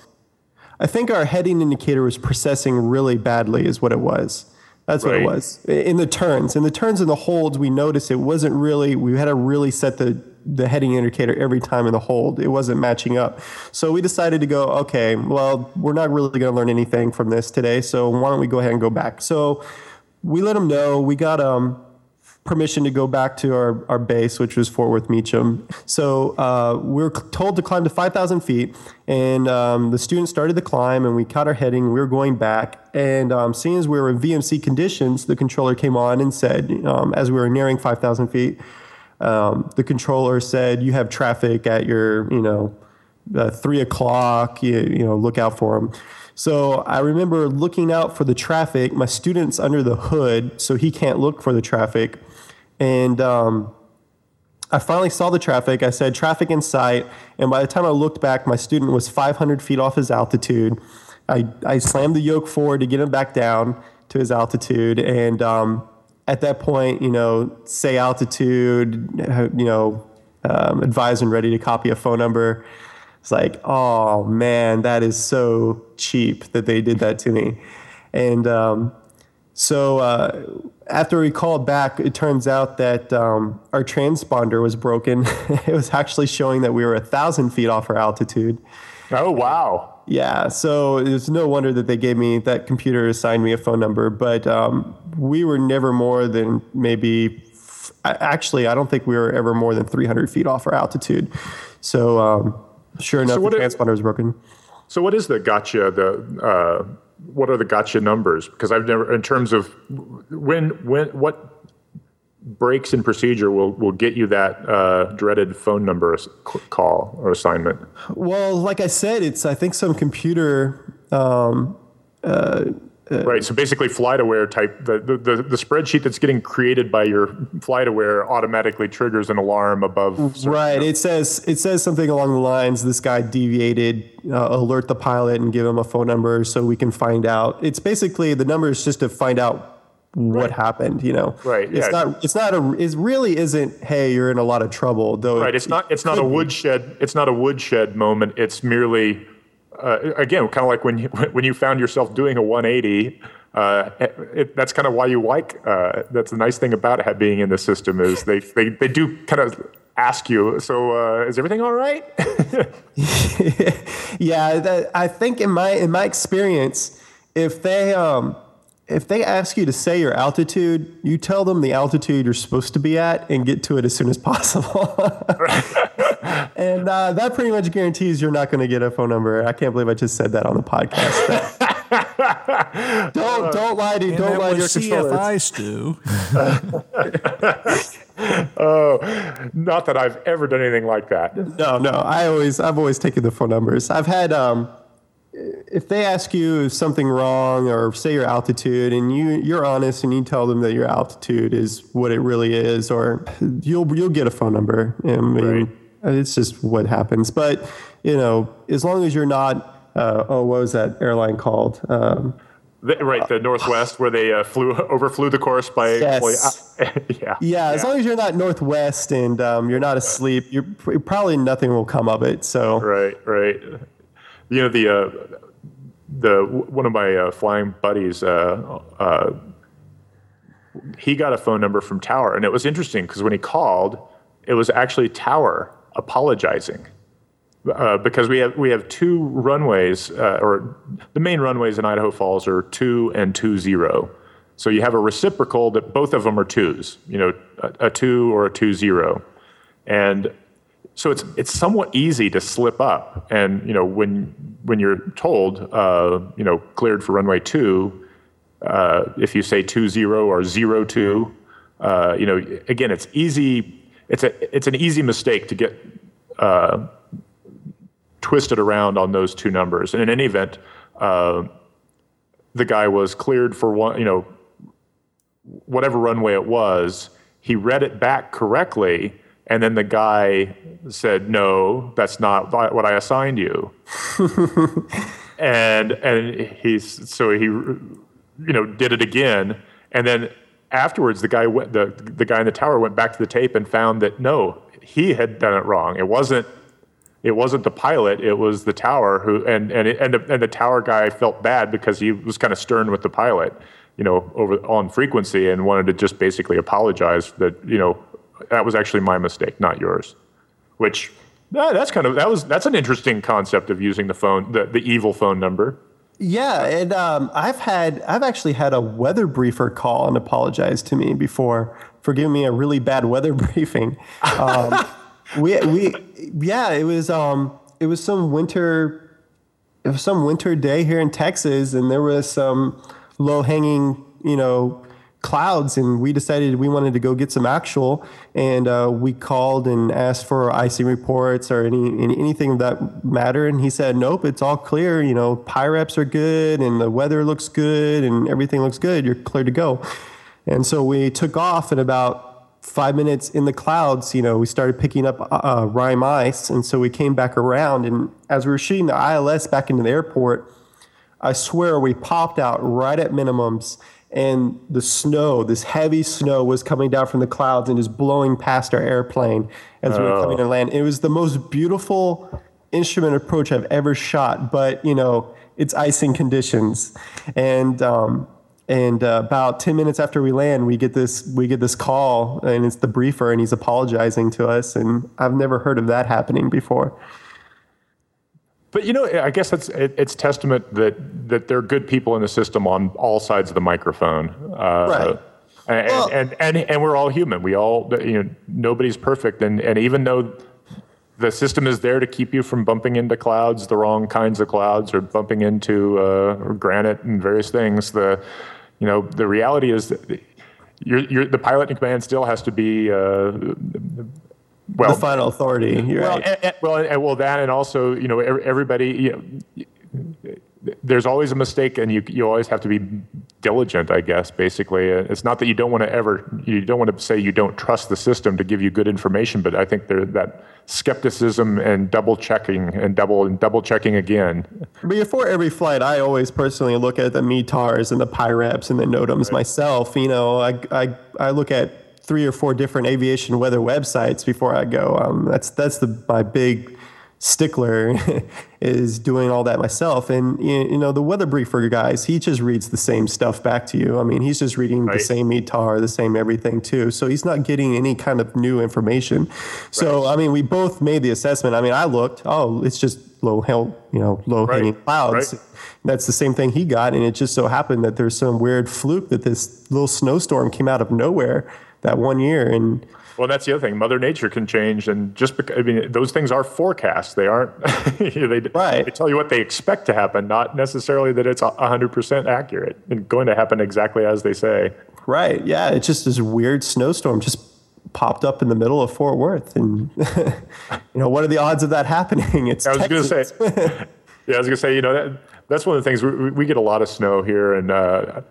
I think our heading indicator was precessing really badly, is what it was. That's right. what it was. In the turns, in the turns and the holds, we noticed it wasn't really. We had to really set the the heading indicator every time in the hold. It wasn't matching up. So we decided to go. Okay, well, we're not really going to learn anything from this today. So why don't we go ahead and go back? So we let them know. We got um permission to go back to our, our base, which was Fort Worth Meacham. So uh, we were told to climb to 5,000 feet, and um, the students started the climb, and we caught our heading. We were going back, and um, seeing as we were in VMC conditions, the controller came on and said, um, as we were nearing 5,000 feet, um, the controller said, "You have traffic at your, you know, uh, three o'clock. You, you know, look out for them." So I remember looking out for the traffic. My student's under the hood, so he can't look for the traffic. And um, I finally saw the traffic. I said, traffic in sight. And by the time I looked back, my student was 500 feet off his altitude. I, I slammed the yoke forward to get him back down to his altitude. And um, at that point, you know, say altitude, you know, um, advised and ready to copy a phone number. It's like, oh man, that is so cheap that they did that to me. And um, so uh, after we called back, it turns out that um, our transponder was broken. it was actually showing that we were a thousand feet off our altitude. Oh wow! Yeah, so it's no wonder that they gave me that computer assigned me a phone number. But um, we were never more than maybe. Actually, I don't think we were ever more than 300 feet off our altitude. So um, sure enough, so the transponder was broken. So what is the gotcha? The uh what are the gotcha numbers? Because I've never, in terms of when, when, what breaks in procedure will, will get you that uh, dreaded phone number call or assignment? Well, like I said, it's, I think some computer, um, uh, uh, right. So basically, FlightAware type the, the, the, spreadsheet that's getting created by your FlightAware automatically triggers an alarm above. Right. It says it says something along the lines: "This guy deviated. Uh, alert the pilot and give him a phone number so we can find out." It's basically the number is just to find out what right. happened. You know. Right. It's yeah. not. It's not a. It really isn't. Hey, you're in a lot of trouble. Though. Right. It, it's not. It's not a woodshed. It's not a woodshed moment. It's merely uh, again, kind of like when you, when you found yourself doing a 180, uh, it, that's kind of why you like. Uh, that's the nice thing about being in the system is they they, they do kind of ask you. So uh, is everything all right? yeah, that, I think in my in my experience, if they um, if they ask you to say your altitude, you tell them the altitude you're supposed to be at and get to it as soon as possible. and uh, that pretty much guarantees you're not going to get a phone number. I can't believe I just said that on the podcast. don't don't lie to And don't lie to your was controllers. CFI Stu. Oh, not that I've ever done anything like that. No, no. I always, I've always taken the phone numbers. I've had, um, if they ask you something wrong or say your altitude, and you you're honest and you tell them that your altitude is what it really is, or you'll you'll get a phone number. I mean, it's just what happens. But you know, as long as you're not, uh, oh, what was that airline called? Um, The- right, the Northwest, where they uh, flew overflew the course by. Yes. yeah. yeah, as long as you're not Northwest and um, you're not asleep, you're probably nothing will come of it. So Right, right. You know the uh, the one of my uh, flying buddies. Uh, uh, he got a phone number from Tower, and it was interesting because when he called, it was actually Tower apologizing. Uh, because we have we have two runways, uh, or the main runways in Idaho Falls are two and two zero. So you have a reciprocal that both of them are twos. You know, a, a two or a two zero, and so it's it's somewhat easy to slip up. And you know, when when you're told, uh, you know, cleared for runway two, uh, if you say two zero or zero two, uh, you know, again, it's easy. It's a it's an easy mistake to get uh, twisted around on those two numbers. And in any event, uh, the guy was cleared for one, you know, whatever runway it was. He read it back correctly, and then the guy said, "No, that's not what I assigned you." and and he's so he, you know, did it again, and then afterwards, the guy went the the guy in the tower went back to the tape and found that no, he had done it wrong. It wasn't it wasn't the pilot it was the tower who and and it, and, the, and the tower guy felt bad because he was kind of stern with the pilot you know over on frequency and wanted to just basically apologize that you know that was actually my mistake not yours which that's kind of that was that's an interesting concept of using the phone the, the evil phone number Yeah, and um, I've had I've actually had a weather briefer call and apologize to me before for giving me a really bad weather briefing. Um, we we yeah, it was um it was some winter it was some winter day here in Texas, and there was some low hanging you know clouds, and we decided we wanted to go get some actual, and uh, we called and asked for icing reports or any, any anything of that matter, and he said nope, it's all clear. You know, PIREPs are good, and the weather looks good, and everything looks good. You're clear to go. And so we took off, and about five minutes in the clouds, you know, we started picking up uh, rime ice, and so we came back around, and as we were shooting the ILS back into the airport. I swear we popped out right at minimums and the snow, this heavy snow was coming down from the clouds and just blowing past our airplane as we were coming to land. It was the most beautiful instrument approach I've ever shot, but you know, it's icing conditions. And um, and uh, about 10 minutes after we land, we get this we get this call and it's the briefer and he's apologizing to us and I've never heard of that happening before. But you know, I guess it's it, it's testament that that there are good people in the system on all sides of the microphone. Uh, Right. And, Well- and, and and we're all human. We all you know nobody's perfect, and and even though the system is there to keep you from bumping into clouds, the wrong kinds of clouds, or bumping into uh, granite and various things, the you know the reality is that you're, you're, the pilot in command still has to be uh, well the final authority. Well, right. and, and- well, and, well, that, and also, you know, everybody, you know, there's always a mistake, and you you always have to be diligent. I guess basically, Uh, it's not that you don't want to ever, you don't want to say you don't trust the system to give you good information, but I think there that skepticism and double checking and double and double checking again. Before every flight, I always personally look at the METARs and the PIREPs and the NOTAMs myself. You know, I, I, I look at three or four different aviation weather websites before I go. Um, that's that's the my big stickler is doing all that myself. And you know, the weather briefer guys, he just reads the same stuff back to you. I mean, he's just reading right. the same METAR, the same everything too. So he's not getting any kind of new information. So right. I mean, we both made the assessment. I mean, I looked, oh, it's just low hell, you know, low hanging right. clouds. That's the same thing he got, and it just so happened that there's some weird fluke that this little snowstorm came out of nowhere that one year and well, that's the other thing. Mother Nature can change, and just because I mean, those things are forecasts. They aren't. they, right. they tell you what they expect to happen, not necessarily that it's hundred percent accurate and going to happen exactly as they say. Right. Yeah. It's just this weird snowstorm just popped up in the middle of Fort Worth, and you know, what are the odds of that happening? It's. I was going to say. yeah, I was going to say. You know, that, that's one of the things we, we get a lot of snow here, and. Uh,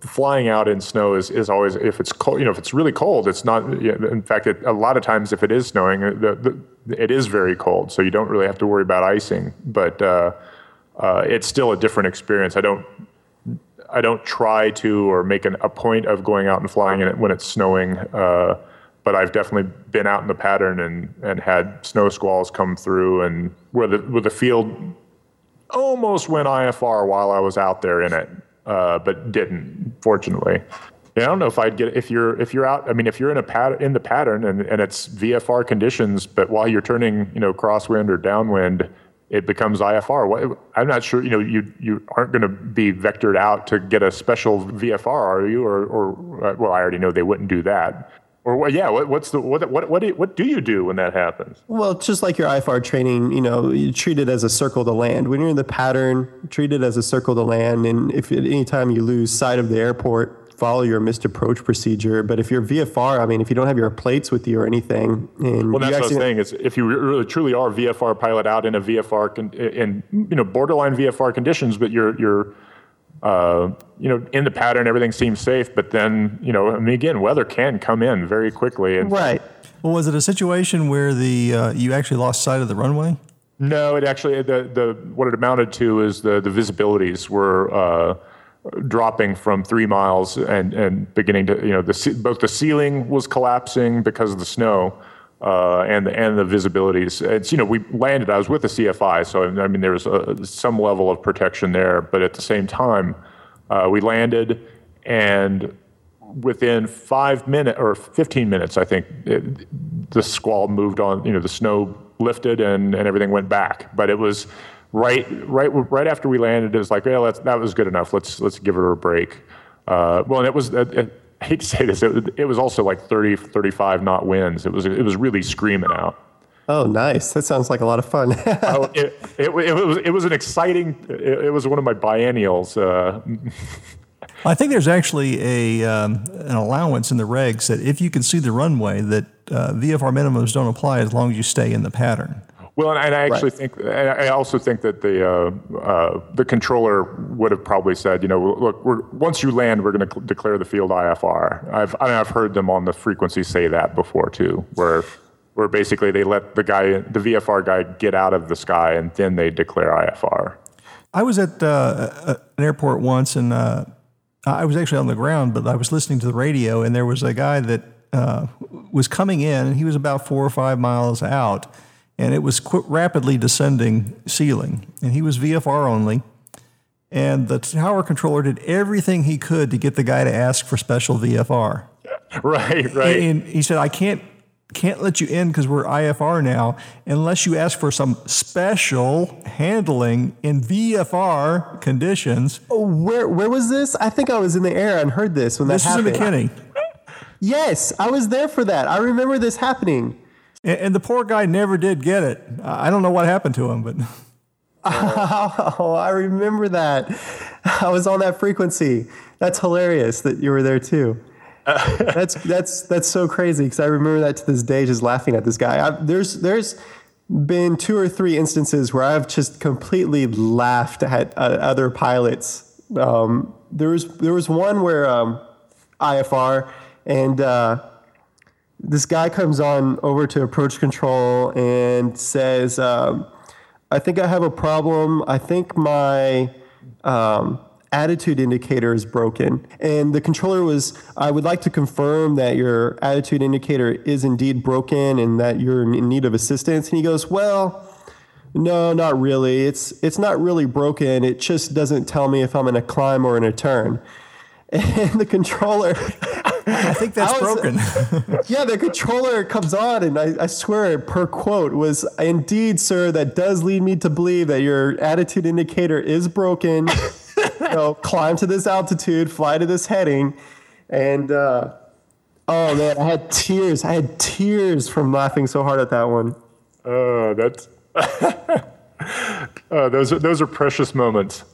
flying out in snow is, is always if it's cold you know if it's really cold it's not in fact it, a lot of times if it is snowing uh, the, the, it is very cold so you don't really have to worry about icing but uh, uh, it's still a different experience. I don't i don't try to or make an, a point of going out and flying in it when it's snowing uh, but I've definitely been out in the pattern and, and had snow squalls come through and where the where the field almost went IFR while I was out there in it uh, but didn't, fortunately. Yeah, I don't know if I'd get if you're if you're out. I mean, if you're in a pat in the pattern and, and it's VFR conditions, but while you're turning, you know, crosswind or downwind, it becomes IFR. I'm not sure. You know, you you aren't going to be vectored out to get a special VFR, are you? Or or uh, well, I already know they wouldn't do that. Or yeah, what, what's the what what what do, you, what do you do when that happens? Well, just like your IFR training, you know, you treat it as a circle to land. When you're in the pattern, treat it as a circle to land. And if at any time you lose sight of the airport, follow your missed approach procedure. But if you're VFR, I mean, if you don't have your plates with you or anything, and well, that's what I was saying. Is if you really truly are a VFR pilot out in a VFR con- in you know borderline VFR conditions, but you're you're uh, you know, in the pattern, everything seems safe. But then, you know, I mean, again, weather can come in very quickly. And right. Well, was it a situation where the uh, you actually lost sight of the runway? No, it actually the the what it amounted to is the the visibilities were. Uh, dropping from three miles and, and beginning to you know the both the ceiling was collapsing because of the snow uh, and the and the visibilities. It's you know we landed. I was with the CFI, so I mean there was a, some level of protection there. But at the same time, uh, we landed, and within five minutes or 15 minutes, I think it, the squall moved on. You know the snow lifted and and everything went back. But it was right right right after we landed. It was like, yeah, that was good enough. Let's let's give her a break. Uh, well, and it was. It, I hate to say this, it, it, was also like 30, 35 knot winds. It was, it was really screaming out. Oh, nice. That sounds like a lot of fun. oh, it, it, it, was, it was an exciting, it, it was one of my biennials. Uh, I think there's actually a, um, an allowance in the regs that if you can see the runway, that uh, VFR minimums don't apply as long as you stay in the pattern. Well, and, I actually right. think, I also think that the uh, uh, the controller would have probably said, you know, look, once you land, we're going to cl- declare the field IFR. I've I've heard them on the frequency say that before too, where where basically they let the guy, the VFR guy, get out of the sky, and then they declare IFR. I was at uh, an airport once, and uh, I was actually on the ground, but I was listening to the radio, and there was a guy that uh, was coming in, and he was about four or five miles out and it was qu- rapidly descending ceiling. And he was VFR only. And the tower controller did everything he could to get the guy to ask for special VFR. Right, right. And he said, I can't can't let you in because we're IFR now unless you ask for some special handling in VFR conditions. Oh, where where was this? I think I was in the air and heard this when this that happened. This is in McKinney. yes, I was there for that. I remember this happening. And, and the poor guy never did get it. I don't know what happened to him, but. oh, I remember that. I was on that frequency. That's hilarious that you were there too. that's that's that's so crazy because I remember that to this day, just laughing at this guy. I, there's there's been two or three instances where I've just completely laughed at uh, other pilots. Um, there was there was one where um, IFR and uh, this guy comes on over to approach control and says, um, I think I have a problem. I think my um, attitude indicator is broken. And the controller was, I would like to confirm that your attitude indicator is indeed broken and that you're in need of assistance. And he goes, Well, No, not really. It's it's not really broken. It just doesn't tell me if I'm in a climb or in a turn. And the controller I think that's I was- broken. Yeah, the controller comes on, and I, I swear, per quote, was indeed, sir, that does lead me to believe that your attitude indicator is broken. you know, climb to this altitude, fly to this heading, and uh, oh man, I had tears. I had tears from laughing so hard at that one. Uh, that's uh, those are those are precious moments.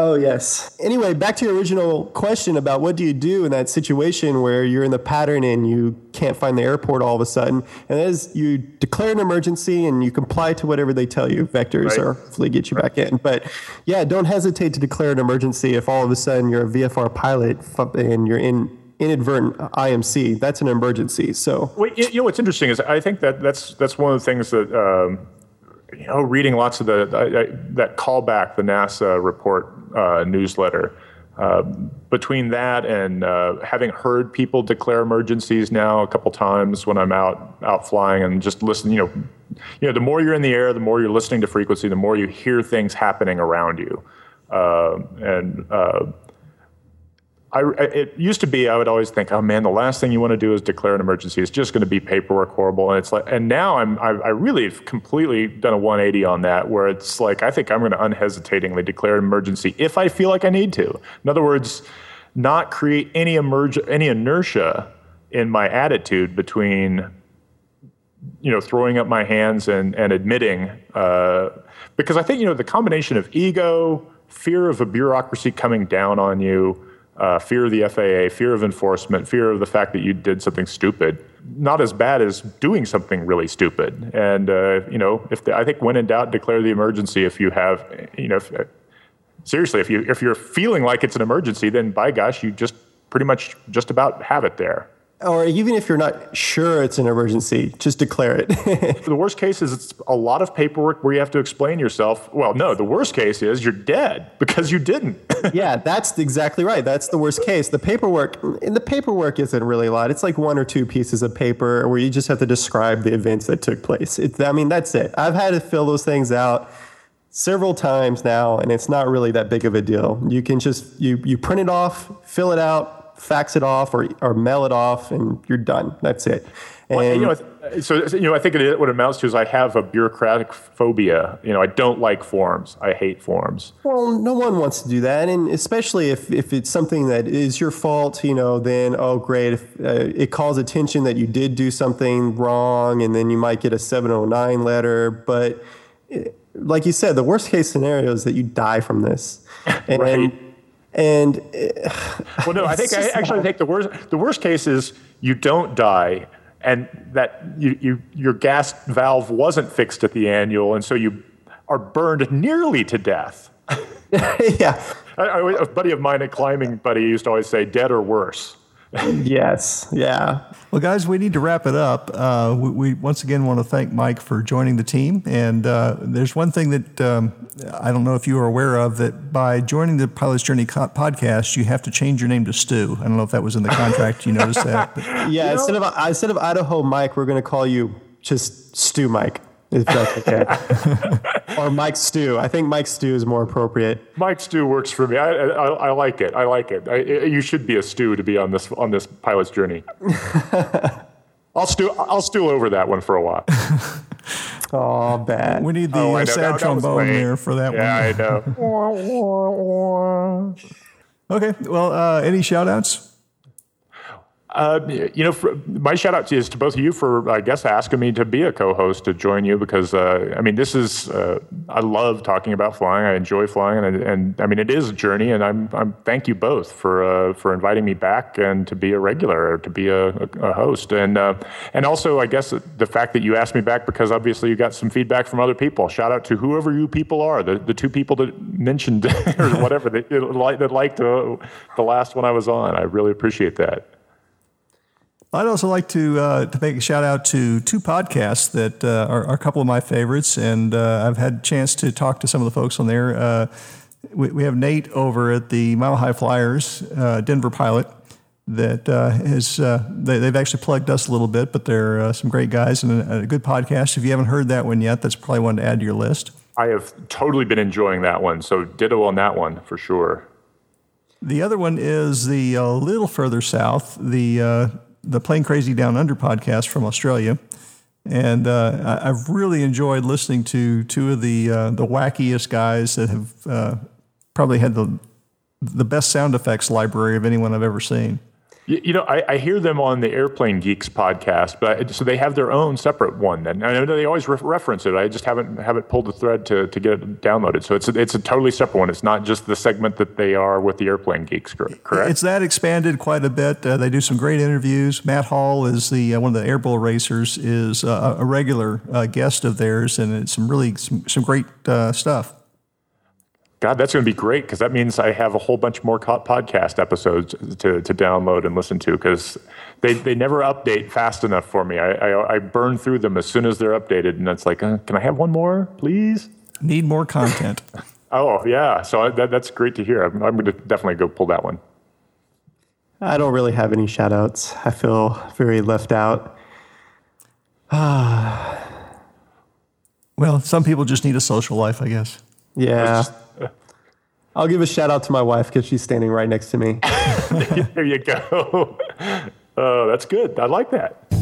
Oh yes. Anyway, back to your original question about what do you do in that situation where you're in the pattern and you can't find the airport all of a sudden, and that is you declare an emergency and you comply to whatever they tell you. Vectors Right. or hopefully get you back in. But yeah, don't hesitate to declare an emergency if all of a sudden you're a VFR pilot and you're in inadvertent IMC. That's an emergency. So Well, you you know what's interesting is I think that that's that's one of the things that um, you know reading lots of the I, I, that callback the NASA report uh, newsletter. Uh, between that and uh, having heard people declare emergencies now a couple times when I'm out out flying and just listen, you know, you know, the more you're in the air, the more you're listening to frequency, the more you hear things happening around you, uh, and uh, I, it used to be I would always think, oh man, the last thing you want to do is declare an emergency. It's just going to be paperwork horrible, and it's like, and now I'm I, I really have completely done a 180 on that, where it's like I think I'm going to unhesitatingly declare an emergency if I feel like I need to. In other words, not create any emerge any inertia in my attitude between you know throwing up my hands and and admitting uh, because I think you know the combination of ego, fear of a bureaucracy coming down on you, uh, fear of the FAA, fear of enforcement, fear of the fact that you did something stupid, not as bad as doing something really stupid. And uh, you know if the, I think when in doubt, declare the emergency. If you have you know. If, seriously, if you if you're feeling like it's an emergency, then by gosh, you just pretty much just about have it there. Or even if you're not sure it's an emergency, just declare it. The worst case is it's a lot of paperwork where you have to explain yourself. Well, no, the worst case is you're dead because you didn't. yeah, that's exactly right. That's the worst case. The paperwork, and the paperwork isn't really a lot. It's like one or two pieces of paper where you just have to describe the events that took place. It's, I mean, that's it. I've had to fill those things out several times now, and it's not really that big of a deal. You can just you you print it off, fill it out, fax it off, or or mail it off, and you're done. That's it. And you know, so you know, I think it, what it amounts to is I have a bureaucratic phobia. You know, I don't like forms. I hate forms. Well, no one wants to do that, and especially if, if it's something that is your fault, you know, then oh great, if uh, it calls attention that you did do something wrong, and then you might get a 709 letter. But eh, like you said, the worst case scenario is that you die from this, and Right. And eh, Well, no, I think I actually not- think the worst the worst case is you don't die, and that you, you your gas valve wasn't fixed at the annual, and so you are burned nearly to death. yeah, I, I, a buddy of mine, a climbing buddy, used to always say, "Dead or worse." Yes, yeah. Well, guys, we need to wrap it up. Uh, we, we once again want to thank Mike for joining the team. And uh, there's one thing that um, I don't know if you are aware of that by joining the Pilot's Journey co- podcast, you have to change your name to Stu. I don't know if that was in the contract. You noticed that? But Yeah, instead of instead of Idaho Mike, we're going to call you just Stu Mike, if that's okay, or Mike Stew. I think Mike Stew is more appropriate. Mike Stew works for me. I, I, I like it. I like it. I, you should be a stew to be on this on this pilot's journey. I'll stew. I'll stew over that one for a while. Oh, bad. we need the Oh, uh, sad That- that trombone lame. there for that Yeah, one. Yeah, I know. Okay. Well, uh, any shout outs? Uh, you know, for, my shout out to is to both of you for, I guess, asking me to be a co-host to join you because, uh, I mean, this is, uh, I love talking about flying. I enjoy flying, and, and I mean, it is a journey. And I'm, I'm thank you both for uh, for inviting me back and to be a regular, or to be a, a host, and uh, and also, I guess, the fact that you asked me back because obviously you got some feedback from other people. Shout out to whoever you people are, the, the two people that mentioned or whatever that, that liked uh, the last one I was on. I really appreciate that. I'd also like to uh, to make a shout out to two podcasts that uh, are, are a couple of my favorites, and uh, I've had a chance to talk to some of the folks on there. Uh, we, we have Nate over at the Mile High Flyers, uh, Denver pilot, that uh, uh, they, have actually plugged us a little bit, but they're uh, some great guys and a, a, good podcast. If you haven't heard that one yet, that's probably one to add to your list. I have totally been enjoying that one, so ditto on that one for sure. The other one is the a uh, little further south, the uh, the Plane Crazy Down Under podcast from Australia, and uh, I've really enjoyed listening to two of the the wackiest guys that have probably had the the best sound effects library of anyone I've ever seen. You, you know, I, I, hear them on the Airplane Geeks podcast, but so they have their own separate one. And I know they always re- reference it. I just haven't haven't pulled the thread to, to get it downloaded. So it's a, it's a totally separate one. It's not just the segment that they are with the Airplane Geeks, correct? It's that expanded quite a bit. Uh, they do some great interviews. Matt Hall is the uh, one of the Air Bull racers, is uh, a regular uh, guest of theirs, and it's some really some, some great uh, stuff. God, that's going to be great because that means I have a whole bunch more podcast episodes to, to download and listen to because they, they never update fast enough for me. I, I, I burn through them as soon as they're updated, and it's like, uh, can I have one more, please? Need more content. oh, yeah. So that, that's great to hear. I'm, I'm going to definitely go pull that one. I don't really have any shout outs. I feel very left out. well, some people just need a social life, I guess. Yeah. I'll give a shout out to my wife because she's standing right next to me. there you go. Oh, that's good. I like that.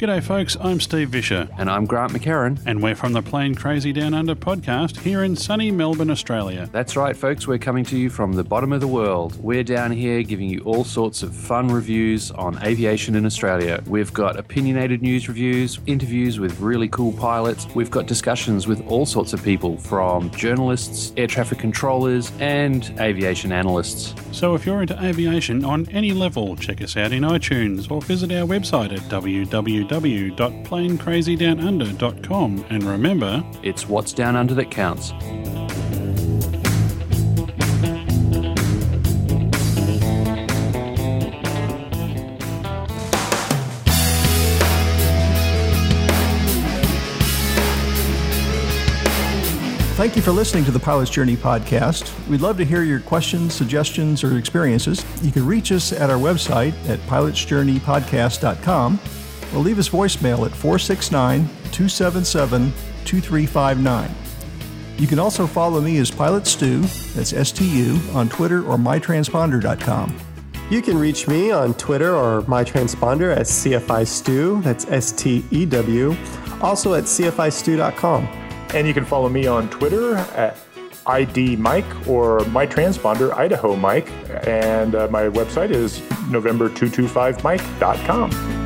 G'day, folks. I'm Steve Visscher. And I'm Grant McHerron. And we're from the Plane Crazy Down Under podcast here in sunny Melbourne, Australia. That's right, folks. We're coming to you from the bottom of the world. We're down here giving you all sorts of fun reviews on aviation in Australia. We've got opinionated news reviews, interviews with really cool pilots. We've got discussions with all sorts of people from journalists, air traffic controllers, and aviation analysts. So if you're into aviation on any level, check us out in iTunes or visit our website at www www.planecrazydownunder.com. And remember, it's what's down under that counts. Thank you for listening to the Pilot's Journey podcast. We'd love to hear your questions, suggestions, or experiences. You can reach us at our website at pilotsjourneypodcast.com or leave us voicemail at 469 277 2359. You can also follow me as Pilot Stu, that's S T U, on Twitter or mytransponder.com. You can reach me on Twitter or mytransponder at CFI Stu, that's S T E W, also at CFIStew.com. And you can follow me on Twitter at ID Mike or my transponder Idaho Mike, and uh, my website is November225Mike.com.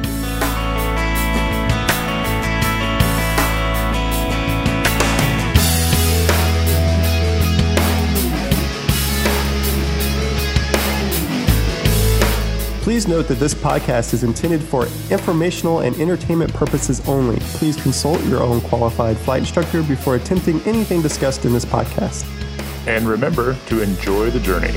Please note that this podcast is intended for informational and entertainment purposes only. Please consult your own qualified flight instructor before attempting anything discussed in this podcast. And remember to enjoy the journey.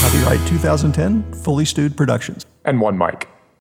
Copyright 2010, Fully Stewed Productions. And one mic.